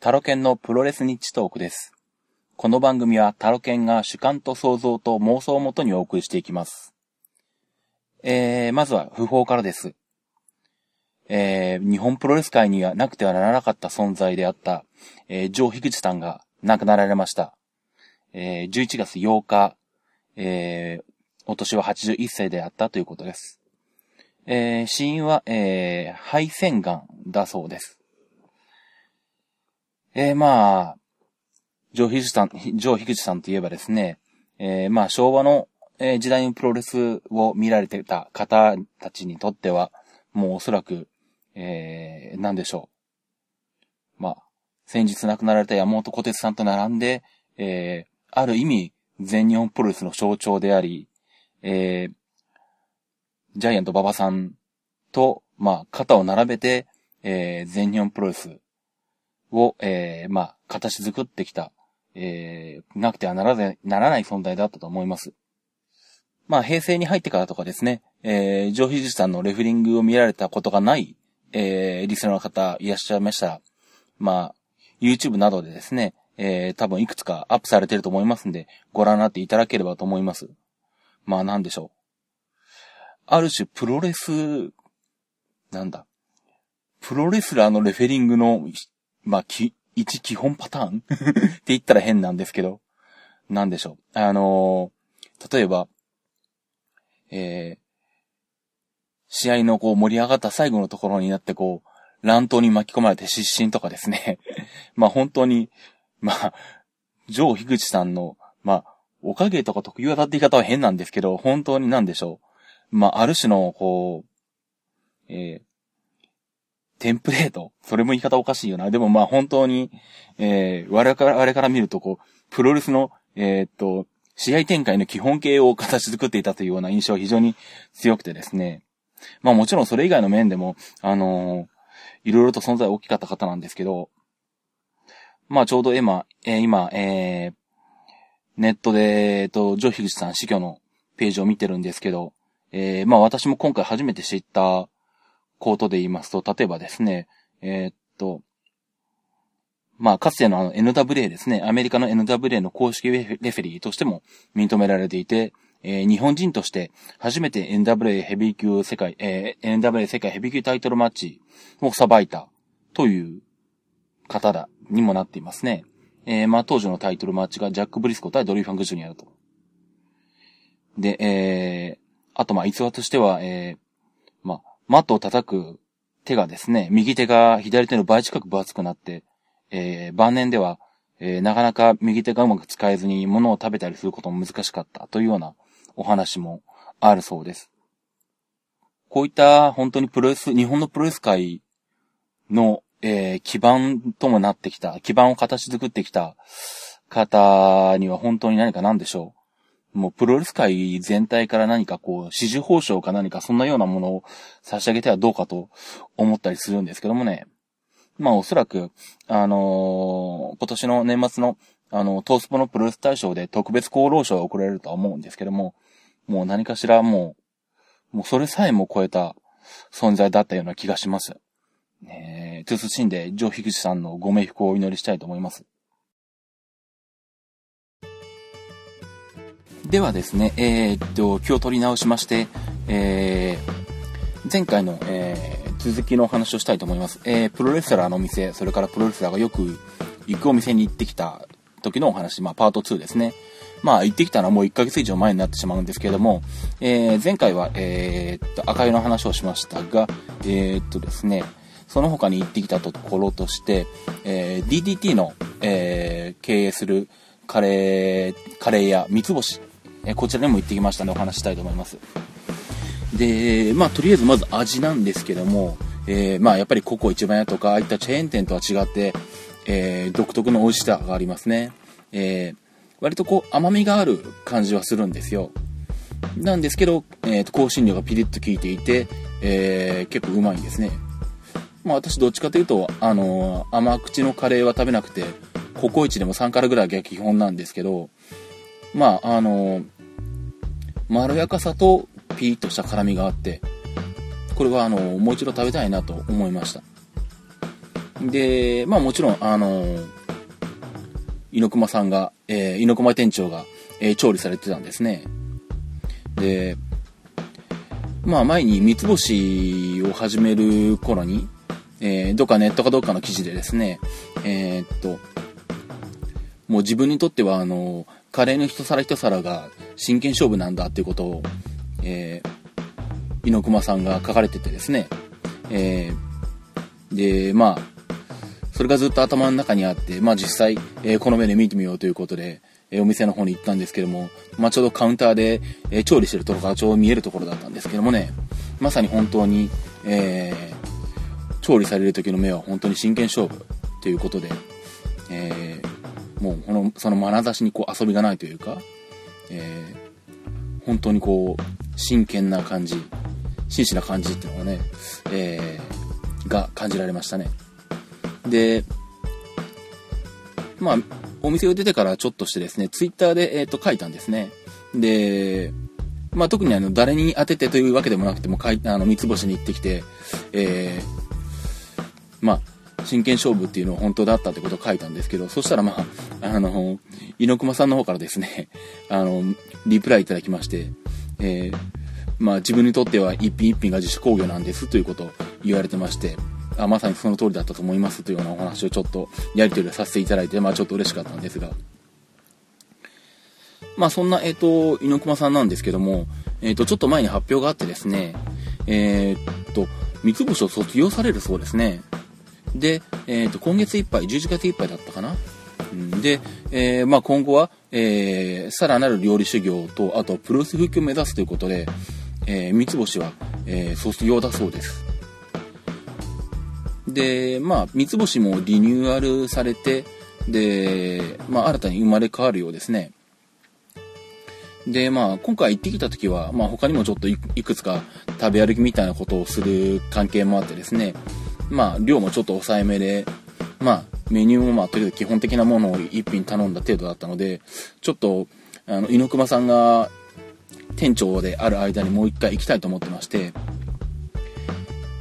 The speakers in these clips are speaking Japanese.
タロケンのプロレスニッチトークです。この番組はタロケンが主観と想像と妄想をもとにお送りしていきます。えー、まずは不法からです。えー、日本プロレス界にはなくてはならなかった存在であった、えー、ジョー・ヒグチさんが亡くなられました。えー、11月8日、えー、お年は81歳であったということです。えー、死因は、えー、肺腺癌だそうです。えー、まあ、ジョー・ヒグチさん、ジョー・ヒグチさんといえばですね、えー、まあ、昭和の、時代のプロレスを見られてた方たちにとっては、もうおそらく、えー、なんでしょう。まあ、先日亡くなられた山本小鉄さんと並んで、えー、ある意味、全日本プロレスの象徴であり、えー、ジャイアント馬場さんと、まあ、肩を並べて、えー、全日本プロレスを、えー、まあ、形作ってきた、えー、なくてはならならない存在だったと思います。まあ、平成に入ってからとかですね、えー、ジョー・ヒジさんのレフリングを見られたことがない、えー、リスナーの方いらっしゃいましたら、まあ、YouTube などでですね、えー、多分いくつかアップされてると思いますんで、ご覧になっていただければと思います。まあ、なんでしょう。ある種、プロレス、なんだ。プロレスラーのレフェリングの、まあ、き、一基本パターン？って言ったら変なんですけど、なんでしょう？あのー例えば、えー、試合のこう盛り上がった最後のところになってこう、乱闘に巻き込まれて失神とかですね。まあ本当に、まあ、ジョー・樋口さんの、まあ、おかげとか特有だって言い方は変なんですけど、本当になんでしょう？まあ、ある種の、こう、えー、テンプレート？それも言い方おかしいよな。でもまあ本当に、えー、我々から我から見るとこう、プロレスの、えーっと、試合展開の基本形を形作っていたというような印象が非常に強くてですね。まあもちろんそれ以外の面でも、あのーいろいろと存在大きかった方なんですけど、まあちょうど今、えー今、えーネットで、えっと、ジョ・ヒグチさん死去のページを見てるんですけど、えーまあ私も今回初めて知ったことで言いますと、例えばですね、えーっと、まあ、かつてのあの NWA ですね、アメリカの NWA の公式レフェリーとしても認められていて、えー日本人として初めて NWA ヘビー級世界、えー NWA 世界ヘビー級タイトルマッチをさばいたという方だ、にもなっていますね。えーまあ、当時のタイトルマッチがジャック・ブリスコ対ドリー・ファンク・ジュニアだと。で、えー、あとまあ、逸話としては、えー、マットを叩く手がですね、右手が左手の倍近く分厚くなって、えー晩年では、えーなかなか右手がうまく使えずに物を食べたりすることも難しかったというようなお話もあるそうです。こういった本当にプロレス、日本のプロレス界の、えー基盤ともなってきた、基盤を形作ってきた方には本当に何か何でしょう？もうプロレス界全体から何かこう、支持報奨か何かそんなようなものを差し上げてはどうかと思ったりするんですけどもね。まあおそらく、あのー今年の年末の、あの、トースポのプロレス大賞で特別功労賞が贈られるとは思うんですけども、もう何かしらもう、もうそれさえも超えた存在だったような気がします。えー、トゥースシンでジョー・ヒグチさんのご冥福をお祈りしたいと思います。ではですね、えーっと、気を取り直しまして、えー、前回の、えー続きのお話をしたいと思います。えープロレスラーのお店、それからプロレスラーがよく行くお店に行ってきた時のお話、まあ、パート2ですね。まあ、行ってきたのはもう1ヶ月以上前になってしまうんですけれども、えー前回は、えーっと、赤湯の話をしましたが、えーっとですね、その他に行ってきたところとして、えー DDT の、えー経営するカレー、カレー屋三つ星、えこちらにも行ってきましたのでお話したいと思います。で、まあ、とりあえずまず味なんですけども、えーまあ、やっぱりココ一番屋とか、ああいったチェーン店とは違って、えー独特の美味しさがありますね。えー割とこう、甘みがある感じはするんですよ。なんですけど、えーと、香辛料がピリッと効いていて、え結構うまいんですね。まあ、私どっちかというと、あの甘口のカレーは食べなくて、ココイチでも3からぐらいが基本なんですけど、まあ、あのーまろやかさとピリッとした辛みがあって、これはあの、もう一度食べたいなと思いました。で、まあもちろん、あの、猪熊さんが、えー、猪熊店長が、えー、調理されてたんですね。で、まあ前に三つ星を始める頃に、えー、どっかネットかどっかの記事でですね、えー、っと、もう自分にとってはあの、カレーの一皿一皿が真剣勝負なんだっていうことを、えー、猪熊さんが書かれててですね、えー、で、まあ、それがずっと頭の中にあって、まあ実際、えー、この目で見てみようということで、えー、お店の方に行ったんですけども、まあちょうどカウンターで、えー、調理してるところがちょうど見えるところだったんですけどもね、まさに本当に、えー、調理される時の目は本当に真剣勝負ということで、えー、もうこの、その眼差しにこう遊びがないというか、えー、本当にこう、真剣な感じ、真摯な感じっていうのがね、えー、が感じられましたね。で、まあ、お店を出てからちょっとしてですね、ツイッターで、えっ、ー、と、書いたんですね。で、まあ、特にあの、誰に当ててというわけでもなくても、かいあの、三つ星に行ってきて、えー、まあ、真剣勝負っていうのは本当だったってことを書いたんですけど、そしたらまあ、あの、猪熊さんの方からですね、あの、リプライいただきまして、えー、まあ自分にとっては一品一品が自主工業なんですということを言われてまして、あまさにその通りだったと思いますというようなお話をちょっとやり取りさせていただいて、まあちょっと嬉しかったんですが。まあそんな、えっ、ー、と、猪熊さんなんですけども、えっ、ー、と、ちょっと前に発表があってですね、えっ、と、三つ星を卒業されるそうですね。で、えっ、と、今月いっぱい、11月いっぱいだったかな。で、えー、まあ、今後は、えー、さらなる料理修行と、あと、プロレス復帰を目指すということで、えー、三つ星は、えー、卒業だそうです。で、まあ、三つ星もリニューアルされて、で、まあ、新たに生まれ変わるようですね。で、まあ、今回行ってきた時は、まあ、他にもちょっといくつか食べ歩きみたいなことをする関係もあってですね、まあ、量もちょっと抑えめで、まあ、メニューもまあ、とりあえず基本的なものを一品頼んだ程度だったので、ちょっと、あの、猪熊さんが店長である間にもう一回行きたいと思ってまして、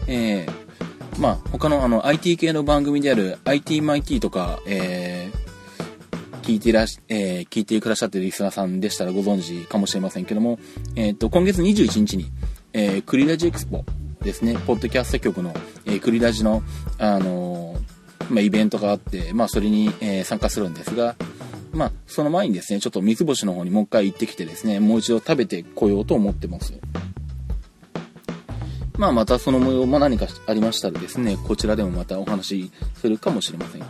えー、まあ、他のあの IT 系の番組である IT マイティとか、えー、聞いてらし、えー、聞いてくださってるリスナーさんでしたらご存知かもしれませんけども、えっ、ー、と、今月21日に、えー、クリラジエクスポですね、ポッドキャスト局の、えー、クリラジの、あのー、まあ、イベントがあって、まあ、それに、えー、参加するんですが、まあ、その前にですね、ちょっと三つ星の方にもう一回行ってきてですね、もう一度食べてこようと思ってます。まあ、またその模様も何かありましたらですね、こちらでもまたお話しするかもしれません。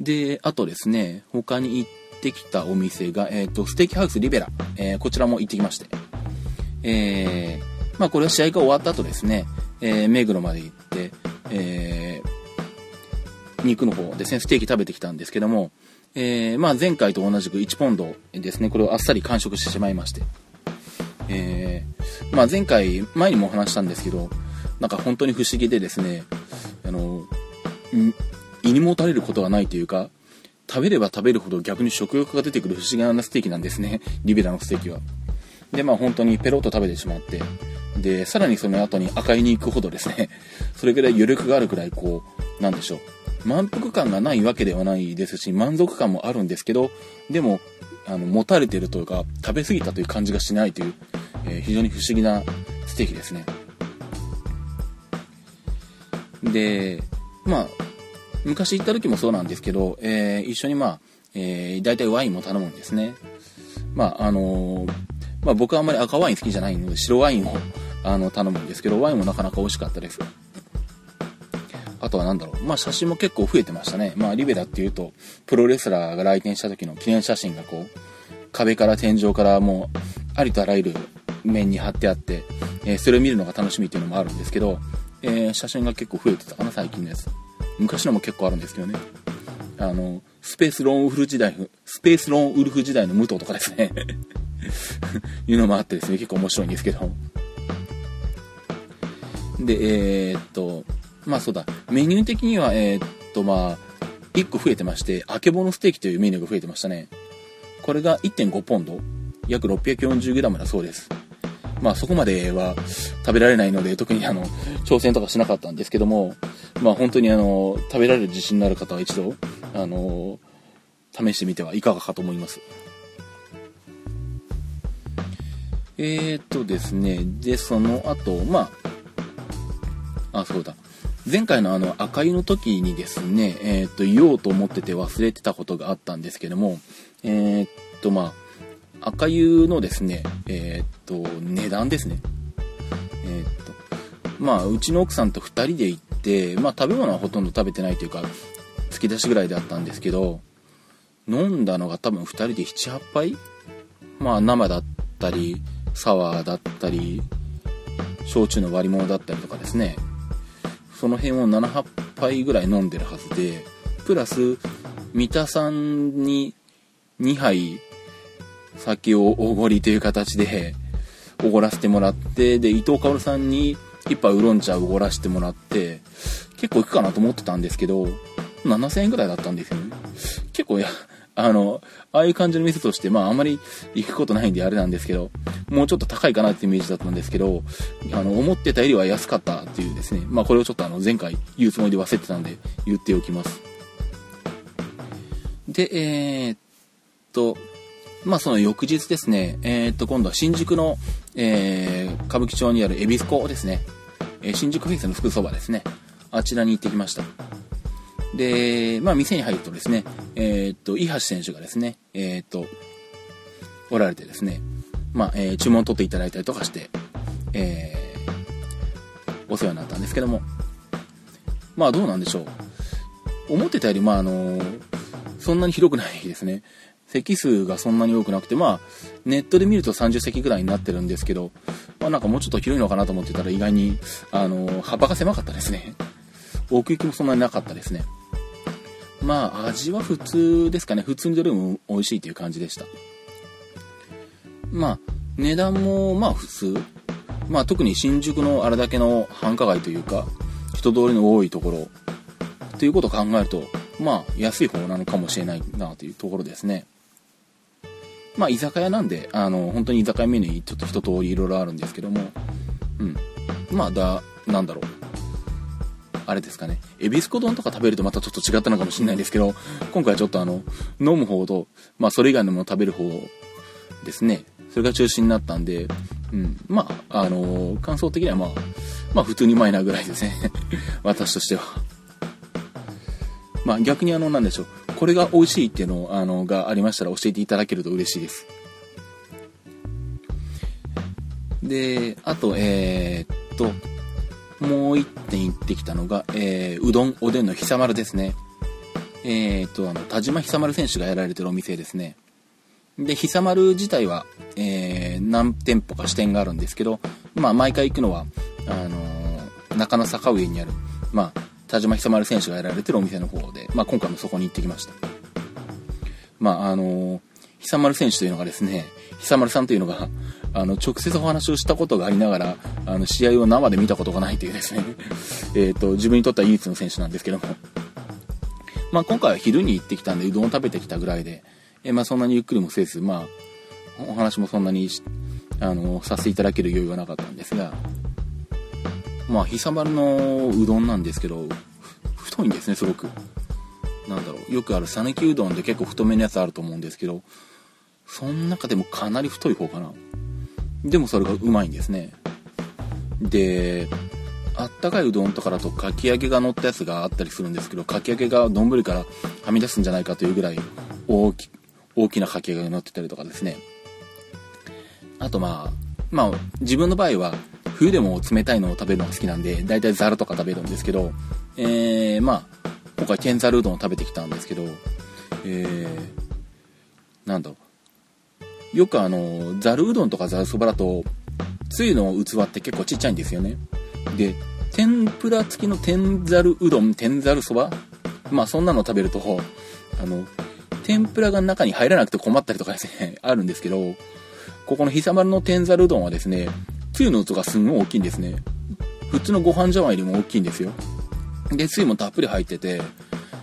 で、あとですね、他に行ってきたお店が、えっ、ー、と、ステーキハウスリベラ、えー、こちらも行ってきまして、えー、まあ、これは試合が終わった後ですね、えー、目黒まで行って、えー、肉の方ですね、ステーキ食べてきたんですけども、えー、まあ、前回と同じく1ポンドですね、これをあっさり完食してしまいまして、えー、まあ、前回、前にもお話したんですけど、なんか本当に不思議でですね、あの、胃にもたれることはないというか、食べれば食べるほど逆に食欲が出てくる不思議なステーキなんですね。リベラのステーキは。で、まあ本当にペロッと食べてしまって、で、さらにその後に赤いに行くほどですね、それぐらい余力があるくらいこう、なんでしょう。満腹感がないわけではないですし、満足感もあるんですけど、でも、あの、持たれてるというか、食べ過ぎたという感じがしないという、えー、非常に不思議なステーキですね。で、まあ、昔行った時もそうなんですけど、えー、一緒にまあ、えー、大体ワインも頼むんですね。まあ、あのー、まあ僕はあんまり赤ワイン好きじゃないので、白ワインを、あの、頼むんですけど、ワインもなかなか美味しかったです。あとは何だろう。まあ写真も結構増えてましたね。まあリベラっていうと、プロレスラーが来店した時の記念写真がこう、壁から天井からもう、ありとあらゆる面に貼ってあって、えー、それを見るのが楽しみっていうのもあるんですけど、えー、写真が結構増えてたかな、最近のやつ。昔のも結構あるんですけどね。あの、スペースローンウルフ時代、スペースローンウルフ時代の武藤とかですね いうのもあってですね、結構面白いんですけど。で、えー、っと、まあそうだ、メニュー的には、えー、っとまあ、1個増えてまして、あけぼのステーキというメニューが増えてましたね。これが1.5ポンド、約 640g だそうです。まあそこまでは食べられないので、特にあの、挑戦とかしなかったんですけども、まあ本当にあの、食べられる自信のある方は一度、あの、試してみてはいかがかと思います。えー、っとですね、で、その後、まあ、あ、そうだ。前回のあの赤湯の時にですね、えー、っと、言おうと思ってて忘れてたことがあったんですけども、えー、っと、まあ、赤湯のですね、えっと、値段ですね。えっと、まあ、うちの奥さんと2人で行って、まあ、食べ物はほとんど食べてないというか、突き出しぐらいであったんですけど、飲んだのが多分2人で7、8杯？まあ、生だったり、サワーだったり、焼酎の割り物だったりとかですね、その辺を7、8杯ぐらい飲んでるはずで、プラス、三田さんに2杯酒をおごりという形でおごらせてもらって、で、伊藤薫さんに1杯ウーロン茶をおごらせてもらって、結構行くかなと思ってたんですけど、7000円ぐらいだったんですよね。結構や、あの、ああいう感じの店として、まああんまり行くことないんであれなんですけど、もうちょっと高いかなってイメージだったんですけど、あの、思ってたよりは安かったっていうですね、まあこれをちょっとあの、前回言うつもりで忘れてたんで、言っておきます。で、えー、っと、まあその翌日ですね、えー、っと、今度は新宿の、えー、歌舞伎町にある恵比寿港ですね、え新宿フェイスの福そばですね、あちらに行ってきました。で、まあ、店に入るとですね、えー、っと、伊橋選手がですね、えー、っと、おられてですね、まあ、えー、注文を取っていただいたりとかして、えー、お世話になったんですけども、まあ、どうなんでしょう。思ってたより、まあ、あのそんなに広くないですね。席数がそんなに多くなくて、まあ、ネットで見ると30席ぐらいになってるんですけど、まあ、なんかもうちょっと広いのかなと思ってたら意外に、あの幅が狭かったですね。奥行きもそんなになかったですね。まあ、味は普通ですかね。普通にどれも美味しいという感じでした。まあ、値段もまあ普通。まあ特に新宿のあれだけの繁華街というか、人通りの多いところ、ということを考えると、まあ安い方なのかもしれないなというところですね。まあ居酒屋なんで、あの、本当に居酒屋メニューちょっと一通りいろいろあるんですけども、うん。まあだ、なんだろう。あれですかね、エビスコ丼とか食べるとまたちょっと違ったのかもしれないですけど、今回はちょっとあの、飲む方と、まあそれ以外のもの食べる方ですね、それが中心になったんで、うん、まあ、あのー、感想的にはまあ、まあ普通にうまいなぐらいですね。私としては。まあ逆にあの、なんでしょう、これが美味しいっていうのあの、がありましたら教えていただけると嬉しいです。で、あと、えー、っと、もう一点行ってきたのが、えー、うどん、おでんのひさまるですね。えー、と、あの、田島久丸選手がやられてるお店ですね。で、久丸自体は、えー、何店舗か支店があるんですけど、まあ、毎回行くのは、あのー、中野坂上にある、まあ、田島久丸選手がやられてるお店の方で、まあ、今回もそこに行ってきました。まあ、あのー、久丸選手というのがですね、久丸さんというのが、あの、直接お話をしたことがありながら、あの、試合を生で見たことがないというですね、えっと、自分にとっては唯一の選手なんですけども。まあ、今回は昼に行ってきたんで、うどんを食べてきたぐらいで、えまあ、そんなにゆっくりもせず、まあ、お話もそんなに、あの、させていただける余裕はなかったんですが、まあ、ひさまるのうどんなんですけど、太いんですね、すごく。なんだろう、よくある讃岐うどんで結構太めのやつあると思うんですけど、その中でもかなり太い方かな。でもそれがうまいんですね。で、あったかいうどんとかだとかき揚げが乗ったやつがあったりするんですけど、かき揚げが丼からはみ出すんじゃないかというぐらい大き大きなかき揚げが乗ってたりとかですね。あとまあ、まあ自分の場合は冬でも冷たいのを食べるのが好きなんで、だいたいザルとか食べるんですけど、えー、まあ、今回天ざるうどんを食べてきたんですけど、えー、なんだろう、よくあの、ざるうどんとかざるそばだと、つゆの器って結構ちっちゃいんですよね。で、天ぷら付きの天ざるうどん、天ざるそば？まあそんなの食べると、あの、天ぷらが中に入らなくて困ったりとかですね、あるんですけど、ここのひさまるの天ざるうどんはですね、つゆの器がすんごい大きいんですね。普通のご飯茶碗よりも大きいんですよ。で、つゆもたっぷり入ってて、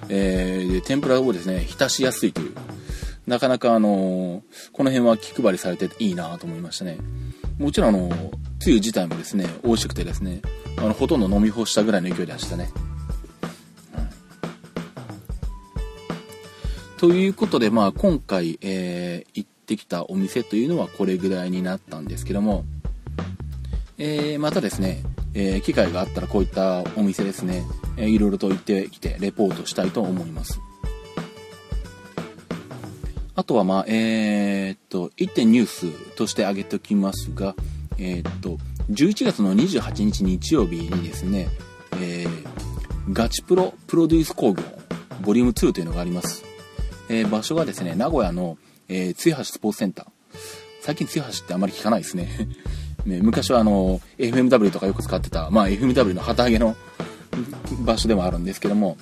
えー、天ぷらをですね、浸しやすいという。なかなかあの、この辺は気配りされていいなと思いましたね。もちろんあの、つゆ自体もですね、美味しくてですね、あの、ほとんど飲み干したぐらいの勢いでしたね。ということで、まあ、今回、えー、行ってきたお店というのはこれぐらいになったんですけども、えー、またですね、えー、機会があったらこういったお店ですね、えー、いろいろと行ってきてレポートしたいと思います。あとは、まあ、えー、っと、1点ニュースとして挙げておきますが、えー、っと、11月の28日日曜日にですね、えー、ガチプロプロデュース工業ボリューム2というのがあります。えー、場所がですね、名古屋の、えー、津橋スポーツセンター。最近津橋ってあまり聞かないですね。ね昔はあの、FMW とかよく使ってた、まあ FMW の旗揚げの場所でもあるんですけども、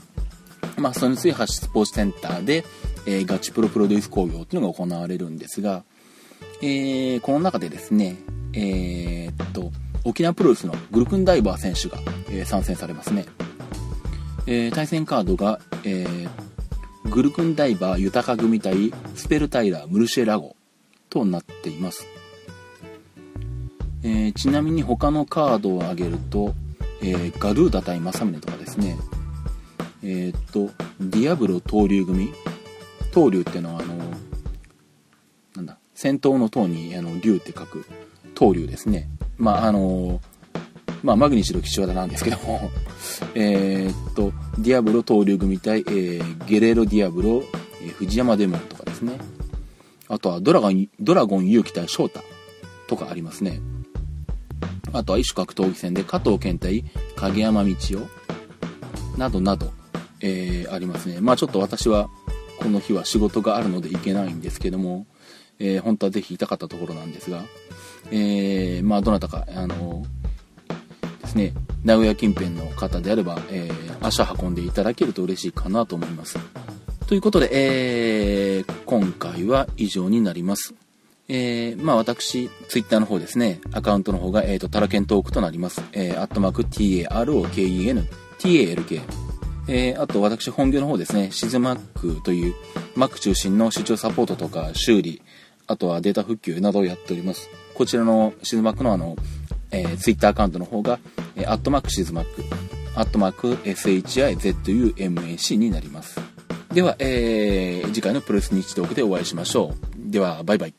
まあその津橋スポーツセンターで、えー、ガチプロプロデュース工業っていうのが行われるんですが、えー、この中でですね、えー、っと、沖縄プロレスのグルクンダイバー選手が、えー、参戦されますね。えー、対戦カードが、えー、グルクンダイバー豊か組対スペルタイラームルシェラゴとなっています。えー、ちなみに他のカードを挙げると、えー、ガルーダ対正宗とかですね、えー、っと、ディアブロ闘竜組？闘竜ってのはあの、なんだ、戦闘の闘にあの竜って書く闘竜ですね。まあ、あのまあ、マグニチュード岸和田なんですけども えっと、ディアブロ闘竜組対、えー、ゲレーロディアブロ、えー、藤山デモンとかですね。あとはドラゴン、ドラゴン勇気対翔太とかありますね。あとは異種格闘技戦で加藤健対影山道夫などなど、えー、ありますね。まあちょっと私はこの日は仕事があるので行けないんですけども、えー、本当はぜひ行きたかったところなんですが、えー、まあどなたか、あのですね、名古屋近辺の方であれば、えー、足運んでいただけると嬉しいかなと思います。ということで、えー、今回は以上になります。えー、まあ私、ツイッターの方ですね、アカウントの方が、えっ、ー、と、タラケントークとなります。えー、アットマーク TAROKEN、TALK。えー、あと私本業の方ですね、シズマックという Mac 中心の視聴サポートとか修理、あとはデータ復旧などをやっております。こちらのシズマックのあの、えー、ツイッターアカウントの方が、えー、アットマークシズマック、アットマーク SHIZUMAC になります。では、えー、次回のプロレス日トークでお会いしましょう。では、バイバイ。